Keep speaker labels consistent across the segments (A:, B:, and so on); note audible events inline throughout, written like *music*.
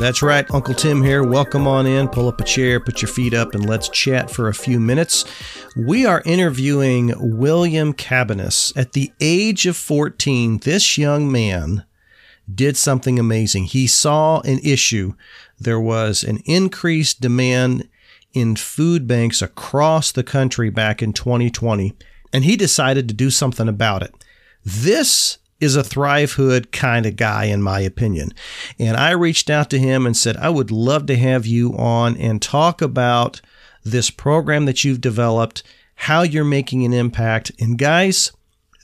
A: That's right, Uncle Tim here. Welcome on in. Pull up a chair, put your feet up, and let's chat for a few minutes. We are interviewing William Cabanis. At the age of 14, this young man did something amazing. He saw an issue. There was an increased demand in food banks across the country back in 2020, and he decided to do something about it. This is a Thrivehood kind of guy, in my opinion. And I reached out to him and said, I would love to have you on and talk about this program that you've developed, how you're making an impact. And guys,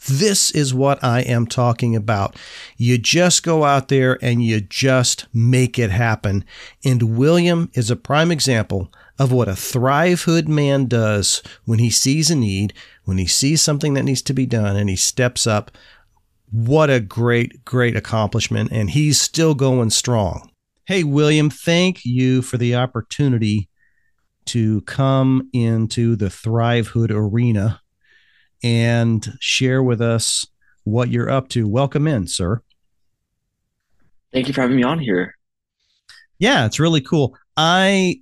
A: this is what I am talking about. You just go out there and you just make it happen. And William is a prime example of what a Thrivehood man does when he sees a need, when he sees something that needs to be done, and he steps up what a great, great accomplishment. And he's still going strong. Hey, William, thank you for the opportunity to come into the Thrivehood arena and share with us what you're up to. Welcome in, sir.
B: Thank you for having me on here.
A: Yeah, it's really cool. I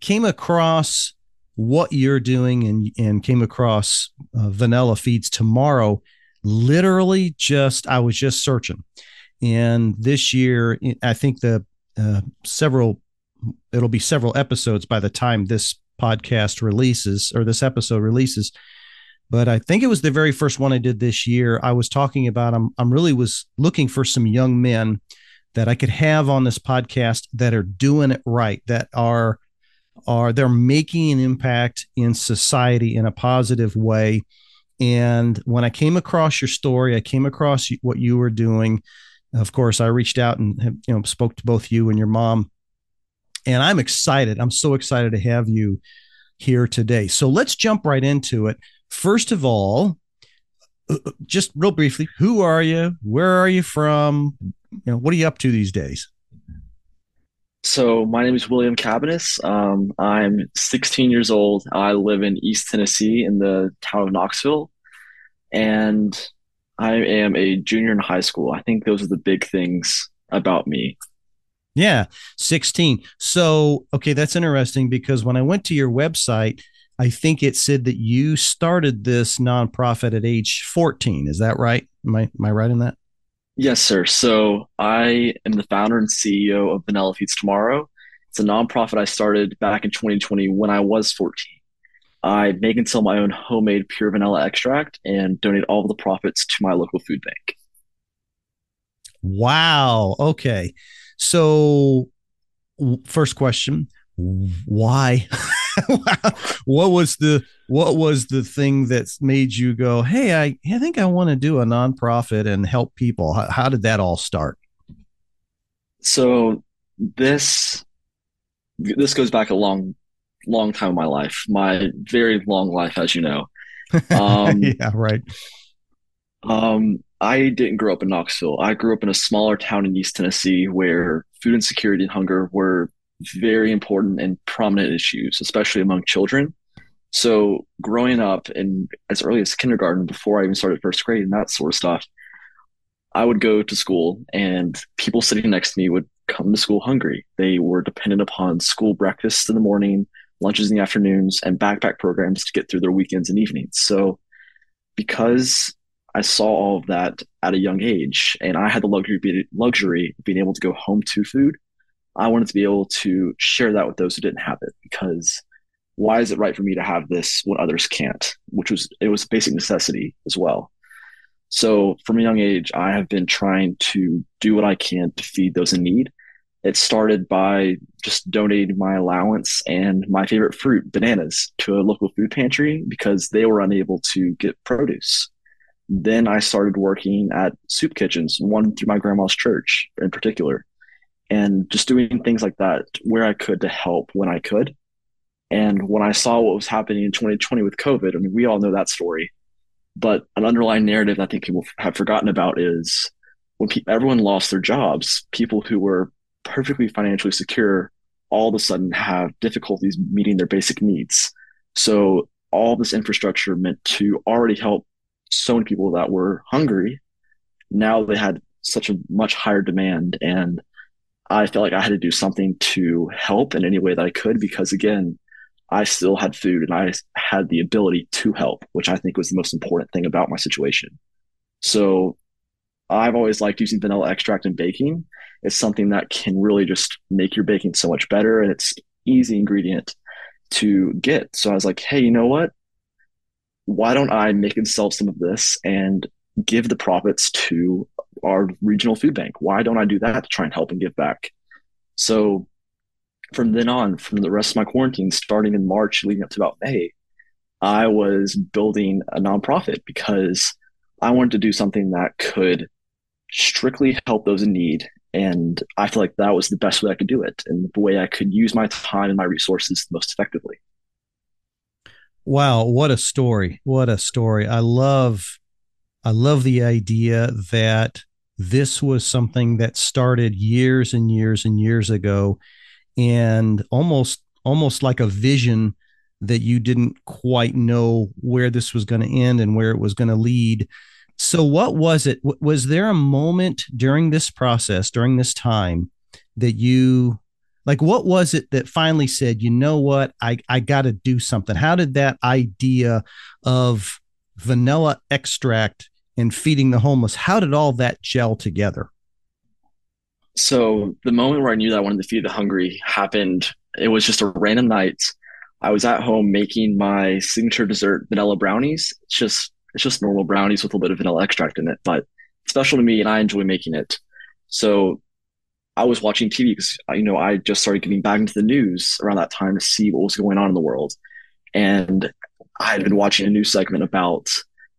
A: came across what you're doing and and came across uh, Vanilla Feeds tomorrow literally just I was just searching, and this year I think the uh, several it'll be several episodes by the time this podcast releases or this episode releases. But I think it was the very first one I did this year. I was talking about I'm I'm really was looking for some young men that I could have on this podcast that are doing it right, that are are they're making an impact in society in a positive way and when I came across your story, I came across what you were doing. Of course, I reached out and you know spoke to both you and your mom. And I'm excited. I'm so excited to have you here today. So let's jump right into it. First of all, uh, uh, just real briefly, who are you? Where are you from? You know, what are you up to these days?
B: So my name is William Cabanis. Um, I'm 16 years old. I live in East Tennessee in the town of Knoxville, and I am a junior in high school. I think those are the big things about me.
A: Yeah, 16. So, okay, that's interesting because when I went to your website, I think it said that you started this nonprofit at age 14. Is that right? Am I, am I right in that?
B: Yes, sir. So I am the founder and CEO of Vanilla Feeds Tomorrow. It's a nonprofit I started back in 2020 when I was 14. I make and sell my own homemade pure vanilla extract and donate all of the profits to my local food bank.
A: Wow. Okay. So, first question why? *laughs* what was the what was the thing that's made you go, "Hey, I I think I want to do a nonprofit and help people." How, how did that all start?
B: So this this goes back a long long time in my life, my very long life, as you know. *laughs*
A: Um, yeah, right.
B: Um, I didn't grow up in Knoxville. I grew up in a smaller town in East Tennessee where food insecurity and hunger were very important and prominent issues, especially among children. So growing up in as early as kindergarten, before I even started first grade and that sort of stuff, I would go to school and people sitting next to me would come to school hungry. They were dependent upon school breakfast in the morning, lunches in the afternoons, and backpack programs to get through their weekends and evenings. So, because I saw all of that at a young age, and I had the luxury luxury of being able to go home to food. I wanted to be able to share that with those who didn't have it because why is it right for me to have this when others can't? Which was it was basic necessity as well. So from a young age, I have been trying to do what I can to feed those in need. It started by just donating my allowance and my favorite fruit, bananas, to a local food pantry because they were unable to get produce. Then I started working at soup kitchens, one through my grandma's church in particular, and just doing things like that where I could to help when I could. And when I saw what was happening in 2020 with COVID, I mean, we all know that story. But an underlying narrative I think people have forgotten about is when pe- everyone lost their jobs, people who were perfectly financially secure all of a sudden have difficulties meeting their basic needs. So all this infrastructure meant to already help so many people that were hungry. Now they had such a much higher demand and I felt like I had to do something to help in any way that I could because again, I still had food and I had the ability to help, which I think was the most important thing about my situation. So I've always liked using vanilla extract in baking. It's something that can really just make your baking so much better and it's easy ingredient to get. So I was like, hey, you know what? Why don't I make and sell some of this and give the profits to our regional food bank? Why don't I do that to try and help and give back? So from then on, from the rest of my quarantine, starting in March leading up to about May, I was building a nonprofit because I wanted to do something that could strictly help those in need. And I feel like that was the best way I could do it and the way I could use my time and my resources most effectively.
A: Wow, what a story. What a story. I love I love the idea that this was something that started years and years and years ago and almost almost like a vision that you didn't quite know where this was going to end and where it was going to lead. So, what was it? Was there a moment during this process, during this time, that you like? What was it that finally said, you know what, I, I got to do something? How did that idea of vanilla extract and feeding the homeless, how did all that gel together?
B: So the moment where I knew that I wanted to feed the hungry happened. It was just a random night. I was at home making my signature dessert, vanilla brownies. It's just it's just normal brownies with a little bit of vanilla extract in it, but special to me, and I enjoy making it. So I was watching TV because uh, you know I just started getting back into the news around that time to see what was going on in the world, and I had been watching a news segment about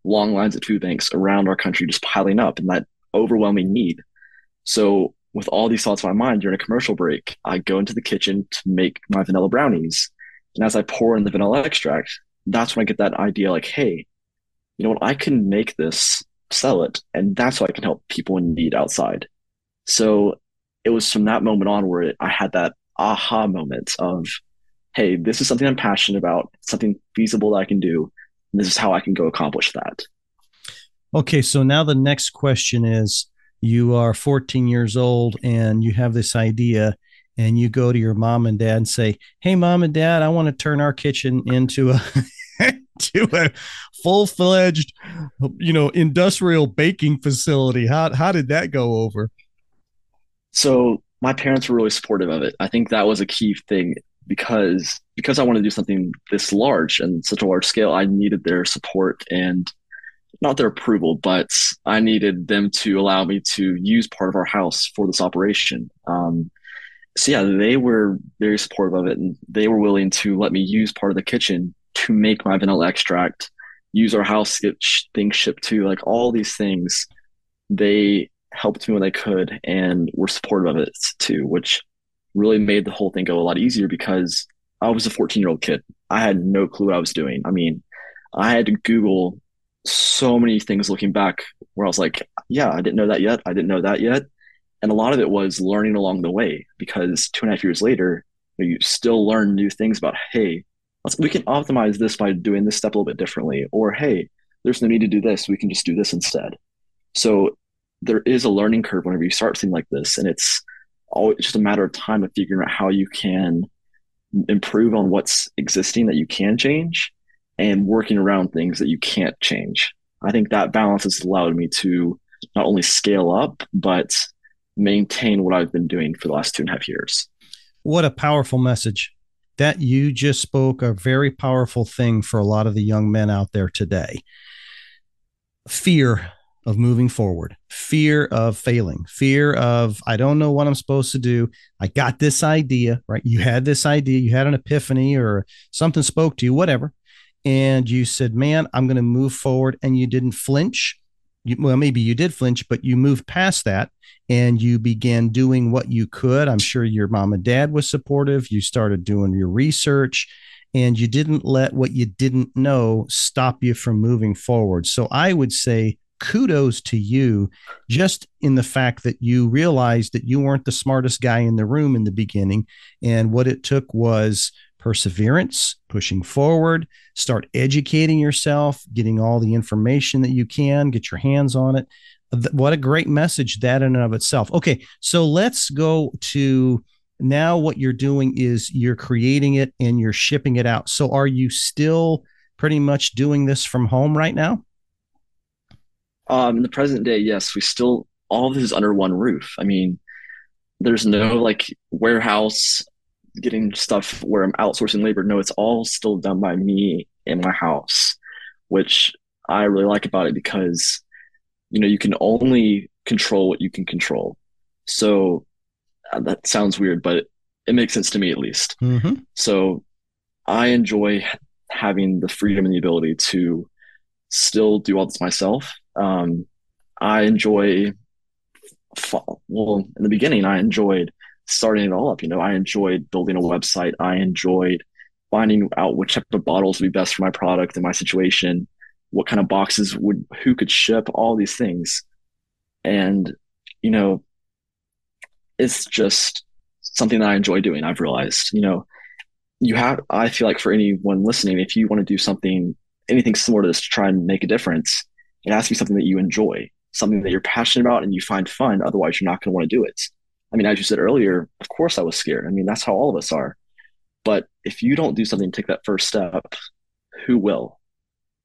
B: long lines at food banks around our country just piling up and that overwhelming need. So with all these thoughts in my mind during a commercial break, I go into the kitchen to make my vanilla brownies. And as I pour in the vanilla extract, that's when I get that idea like, hey, you know what? I can make this, sell it, and that's how I can help people in need outside. So it was from that moment on where I had that aha moment of, hey, this is something I'm passionate about, something feasible that I can do. And this is how I can go accomplish that.
A: Okay, so now the next question is you are 14 years old and you have this idea and you go to your mom and dad and say, "Hey, mom and dad, I want to turn our kitchen into a to a full-fledged, you know, industrial baking facility." How how did that go over?
B: So my parents were really supportive of it. I think that was a key thing because because I wanted to do something this large and such a large scale. I needed their support and not their approval, but I needed them to allow me to use part of our house for this operation. Um, so yeah, they were very supportive of it, and they were willing to let me use part of the kitchen to make my vanilla extract, use our house get things shipped to, like all these things. They helped me when they could, and were supportive of it too, which really made the whole thing go a lot easier because I was a 14 year old kid. I had no clue what I was doing. I mean, I had to Google so many things looking back where I was like, yeah, I didn't know that yet. I didn't know that yet. And a lot of it was learning along the way because two and a half years later, you still learn new things about, hey, we can optimize this by doing this step a little bit differently. Or, hey, there's no need to do this. We can just do this instead. So there is a learning curve whenever you start something like this. And it's always just a matter of time of figuring out how you can improve on what's existing that you can change and working around things that you can't change. I think that balance has allowed me to not only scale up, but maintain what I've been doing for the last two and a half years.
A: What a powerful message. That you just spoke a very powerful thing for a lot of the young men out there today. Fear of moving forward, fear of failing, fear of, I don't know what I'm supposed to do. I got this idea, right? You had this idea, you had an epiphany or something spoke to you, whatever. And you said, man, I'm going to move forward. And you didn't flinch. You, well, maybe you did flinch, but you moved past that and you began doing what you could. I'm sure your mom and dad was supportive. You started doing your research and you didn't let what you didn't know stop you from moving forward. So I would say kudos to you just in the fact that you realized that you weren't the smartest guy in the room in the beginning. And what it took was perseverance, pushing forward, start educating yourself, getting all the information that you can, get your hands on it. What a great message that in and of itself. Okay, so let's go to now what you're doing is you're creating it and you're shipping it out. So are you still pretty much doing this from home right now?
B: Um, in the present day, yes, we still all of this is under one roof. I mean, there's no like warehouse getting stuff where I'm outsourcing labor. No, it's all still done by me in my house, which I really like about it because you know you can only control what you can control. So uh, that sounds weird, but it, it, makes sense to me at least. Mm-hmm. So I enjoy having the freedom and the ability to still do all this myself um, I enjoy, well, in the beginning, I enjoyed starting it all up. You know, I enjoyed building a website. I enjoyed finding out which type of bottles would be best for my product and my situation, what kind of boxes would, who could ship, all these things. And, you know, it's just something that I enjoy doing. I've realized, you know, you have, I feel like for anyone listening, if you want to do something, anything similar to this to try and make a difference, it has to be something that you enjoy, something that you're passionate about and you find fun. Otherwise, you're not going to want to do it. I mean, as you said earlier, of course I was scared. I mean, that's how all of us are. But if you don't do something take that first step, who will?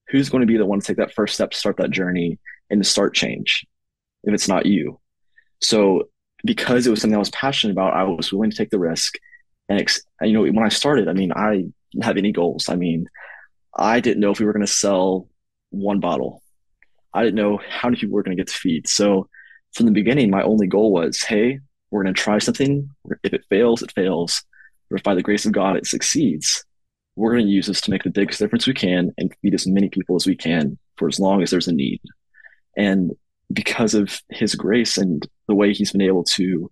B: Who's going to be the one to take that first step to start that journey and to start change if it's not you? So, because it was something I was passionate about, I was willing to take the risk. And, you know, when I started, I mean, I didn't have any goals. I mean, I didn't know if we were going to sell one bottle. I didn't know how many people were going to get to feed. So from the beginning, my only goal was, hey, we're going to try something. If it fails, it fails. Or if by the grace of God it succeeds, we're going to use this to make the biggest difference we can and feed as many people as we can for as long as there's a need. And because of his grace and the way he's been able to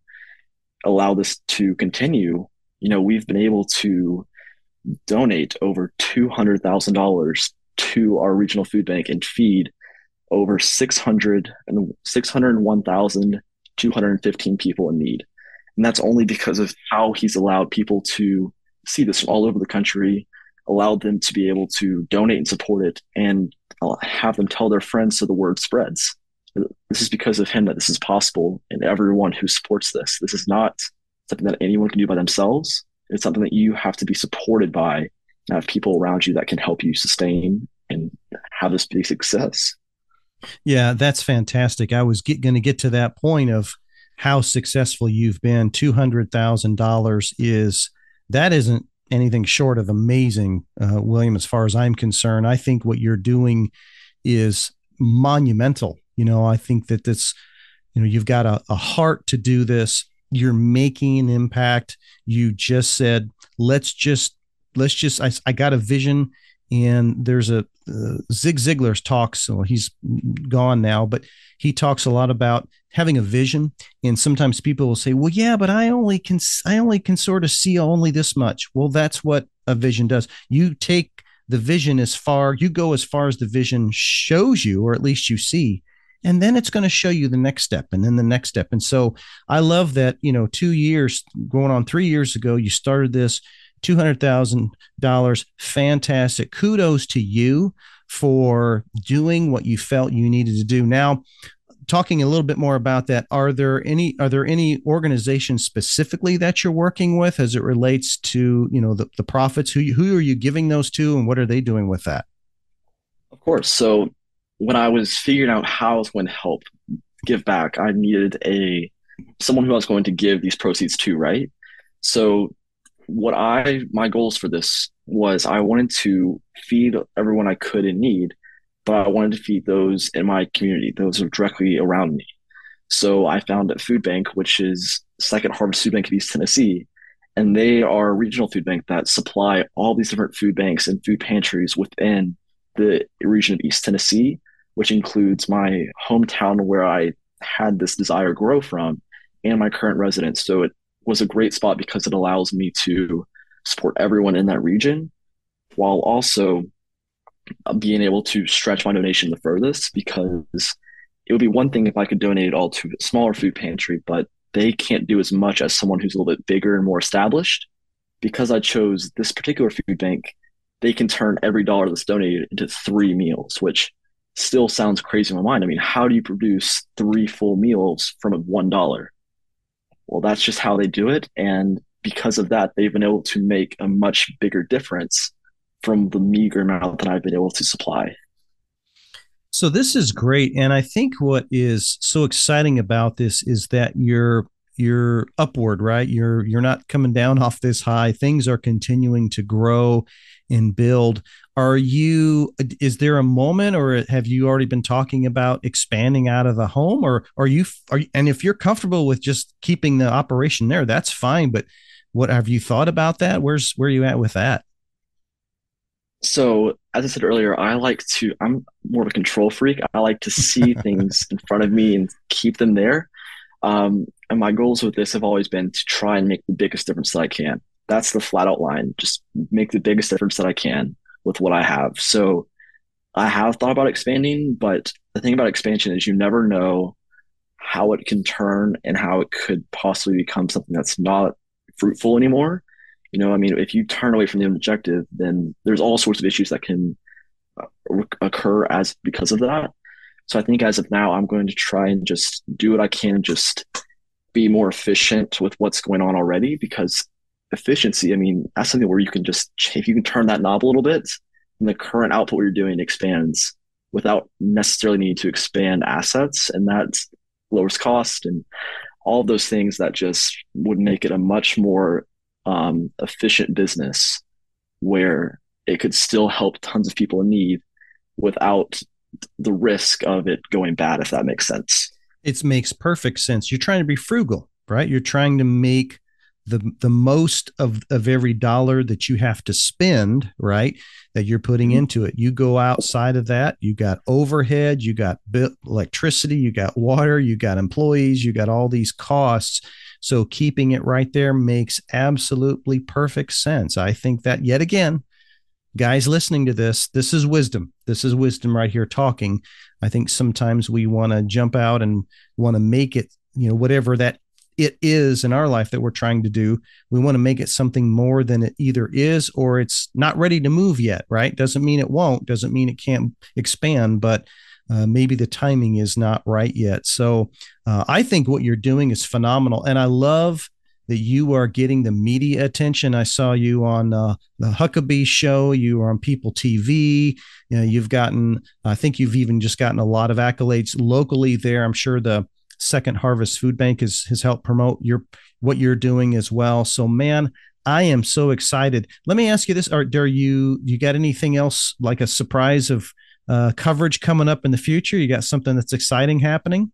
B: allow this to continue, you know, we've been able to donate over $200,000 to our regional food bank and feed over 600 and 601,215 people in need. And that's only because of how he's allowed people to see this all over the country, allowed them to be able to donate and support it, and uh, have them tell their friends so the word spreads. This is because of him that this is possible, and everyone who supports this. This is not something that anyone can do by themselves. It's something that you have to be supported by have people around you that can help you sustain and have this be success.
A: Yeah, that's fantastic. I was going to get to that point of how successful you've been. Two hundred thousand dollars is that isn't anything short of amazing, uh, William. As far as I'm concerned, I think what you're doing is monumental. You know, I think that this, you know, you've got a, a heart to do this. You're making an impact. You just said, let's just, let's just, I, I got a vision and there's a uh, Zig Ziglar's talks. So he's gone now, but he talks a lot about having a vision. And sometimes people will say, "Well, yeah, but I only can I only can sort of see only this much." Well, that's what a vision does. You take the vision as far you go as far as the vision shows you, or at least you see. And then it's going to show you the next step and then the next step. And so I love that, you know, two years going on three years ago, you started this $200,000. Fantastic. Kudos to you for doing what you felt you needed to do. Now, talking a little bit more about that, are there any are there any organizations specifically that you're working with as it relates to you know the, the profits? Who who are you giving those to, and what are they doing with that?
B: Of course. So when I was figuring out how to help give back, I needed a someone who I was going to give these proceeds to, right? So what I my goals for this was I wanted to feed everyone I could in need, but I wanted to feed those in my community, those are directly around me. So I found a food bank, which is Second Harvest Food Bank of East Tennessee, and they are a regional food bank that supply all these different food banks and food pantries within the region of East Tennessee, which includes my hometown where I had this desire grow from and my current residence. So it was a great spot because it allows me to support everyone in that region while also being able to stretch my donation the furthest because it would be one thing if I could donate it all to a smaller food pantry, but they can't do as much as someone who's a little bit bigger and more established. Because I chose this particular food bank, they can turn every dollar that's donated into three meals, which still sounds crazy in my mind. I mean, how do you produce three full meals from a one dollar? Well, that's just how they do it. And because of that, they've been able to make a much bigger difference from the meager amount that I've been able to supply.
A: So this is great. And I think what is so exciting about this is that you're you're upward, right? You're you're not coming down *laughs* off this high. Things are continuing to grow and build. Are you is there a moment or have you already been talking about expanding out of the home or are you are you, and if you're comfortable with just keeping the operation there, that's fine, but what have you thought about that? Where's where are you at with that?
B: So, as I said earlier, I like to, I'm more of a control freak. I like to see *laughs* things in front of me and keep them there. Um, and my goals with this have always been to try and make the biggest difference that I can. That's the flat out line. Just make the biggest difference that I can with what I have. So, I have thought about expanding, but the thing about expansion is you never know how it can turn and how it could possibly become something that's not fruitful anymore. You know, I mean, if you turn away from the objective, then there's all sorts of issues that can uh, occur as because of that. So I think as of now, I'm going to try and just do what I can, just be more efficient with what's going on already. Because efficiency, I mean, that's something where you can just if you can turn that knob a little bit, and the current output you're doing expands without necessarily needing to expand assets, and that lowers cost and all of those things that just would make it a much more um, efficient business where it could still help tons of people in need without the risk of it going bad, if that makes sense.
A: It makes perfect sense. You're trying to be frugal, right? You're trying to make the the most of of every dollar that you have to spend, right? That you're putting mm-hmm. into it. You go outside of that, you got overhead, you got electricity, you got water, you got employees, you got all these costs so keeping it right there makes absolutely perfect sense. I think that yet again, guys listening to this, this is wisdom. This is wisdom right here talking. I think sometimes we want to jump out and want to make it, you know, whatever that it is in our life that we're trying to do. We want to make it something more than it either is or it's not ready to move yet, right? Doesn't mean it won't, doesn't mean it can't expand, but uh, maybe the timing is not right yet. So uh, I think what you're doing is phenomenal. And I love that you are getting the media attention. I saw you on uh, the Huckabee show. You were on People TV. You know, you've gotten, I think you've even just gotten a lot of accolades locally there. I'm sure the Second Harvest Food Bank has, has helped promote your what you're doing as well. So, man, I am so excited. Let me ask you this: Are, are you you got anything else like a surprise of uh, coverage coming up in the future? You got something that's exciting happening?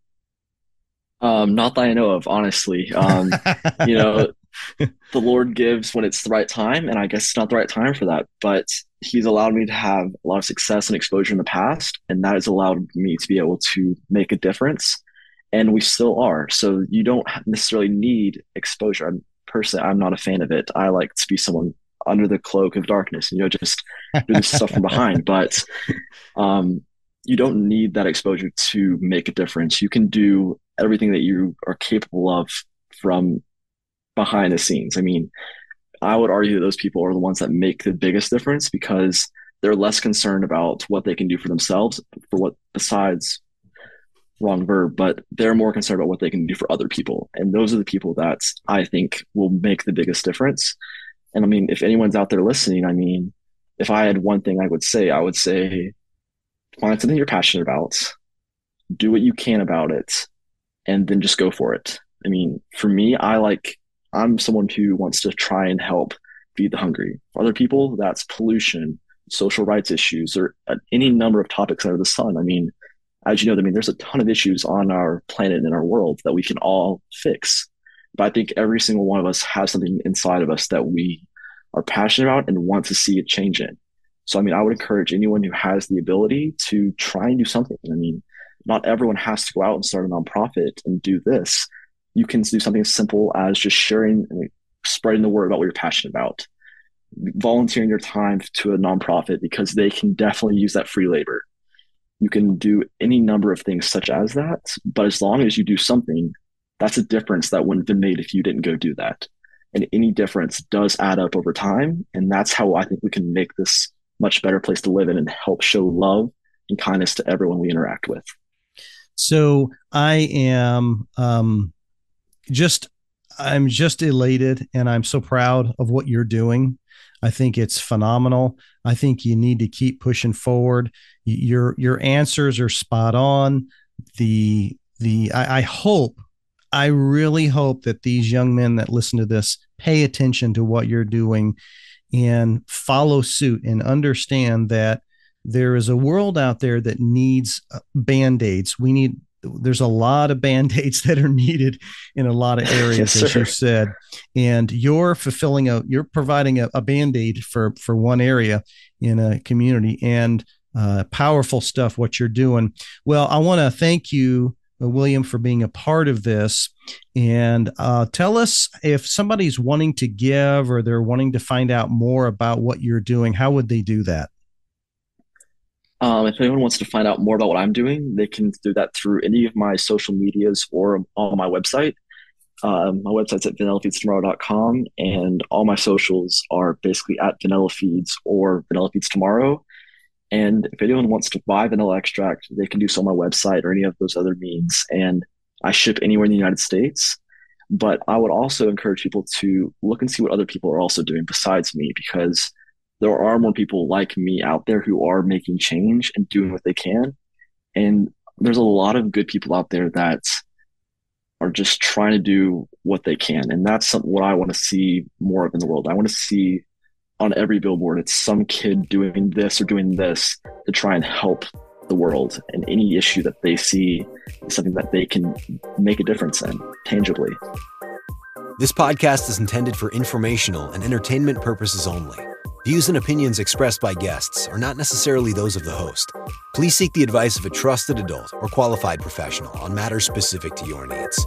B: Um, not that I know of, honestly. Um, *laughs* you know, the Lord gives when it's the right time, and I guess it's not the right time for that. But He's allowed me to have a lot of success and exposure in the past, and that has allowed me to be able to make a difference. And we still are. So you don't necessarily need exposure. I'm personally, I'm not a fan of it. I like to be someone under the cloak of darkness, you know, just do this stuff from behind. *laughs* But um, you don't need that exposure to make a difference. You can do everything that you are capable of from behind the scenes. I mean, I would argue that those people are the ones that make the biggest difference because they're less concerned about what they can do for themselves for what besides wrong verb, but they're more concerned about what they can do for other people. And those are the people that I think will make the biggest difference. And I mean, if anyone's out there listening, I mean, if I had one thing I would say, I would say find something you're passionate about, do what you can about it, and then just go for it. I mean, for me, I like, I'm someone who wants to try and help feed the hungry. For other people, that's pollution, social rights issues, or uh, any number of topics under the sun. I mean, as you know, I mean, there's a ton of issues on our planet and in our world that we can all fix. But I think every single one of us has something inside of us that we are passionate about and want to see it change in. So, I mean, I would encourage anyone who has the ability to try and do something. I mean, not everyone has to go out and start a nonprofit and do this. You can do something as simple as just sharing and spreading the word about what you're passionate about, volunteering your time to a nonprofit because they can definitely use that free labor. You can do any number of things such as that, but as long as you do something, that's a difference that wouldn't have been made if you didn't go do that. And any difference does add up over time. And that's how I think we can make this much better place to live in and help show love and kindness to everyone we interact with.
A: So I am um, just I'm just elated and I'm so proud of what you're doing. I think it's phenomenal. I think you need to keep pushing forward. Your your answers are spot on. The the I, I hope I really hope that these young men that listen to this pay attention to what you're doing and follow suit and understand that there is a world out there that needs uh, band-aids. We need there's a lot of band-aids *laughs* that are needed in a lot of *laughs* areas yes, as you said. And you're fulfilling a you're providing a, a, band-aid for for one area in a community and uh, powerful stuff what you're doing. Well i want to thank you uh, william for being a part of this. And uh, tell us if somebody's wanting to give or they're wanting to find out more about what you're doing how would they do that
B: um, if anyone wants to find out more about what I'm doing, they can do that through any of my social medias or on my website. Um, my website's at vanillafeedstomorrow.com, and all my socials are basically at Vanilla Feeds or Vanilla Feeds Tomorrow. And if anyone wants to buy vanilla extract, they can do so on my website or any of those other means. And I ship anywhere in the United States. But I would also encourage people to look and see what other people are also doing besides me, because there are more people like me out there who are making change and doing mm. what they can. And there's a lot of good people out there that are just trying to do what they can. And that's something what I want to see more of in the world. I want to see on every billboard, it's some kid doing this or doing this to try and help the world. And any issue that they see is something that they can make a difference in tangibly.
C: This podcast is intended for informational and entertainment purposes only. Views and opinions expressed by guests are not necessarily those of the host. Please seek the advice of a trusted adult or qualified professional on matters specific to your needs.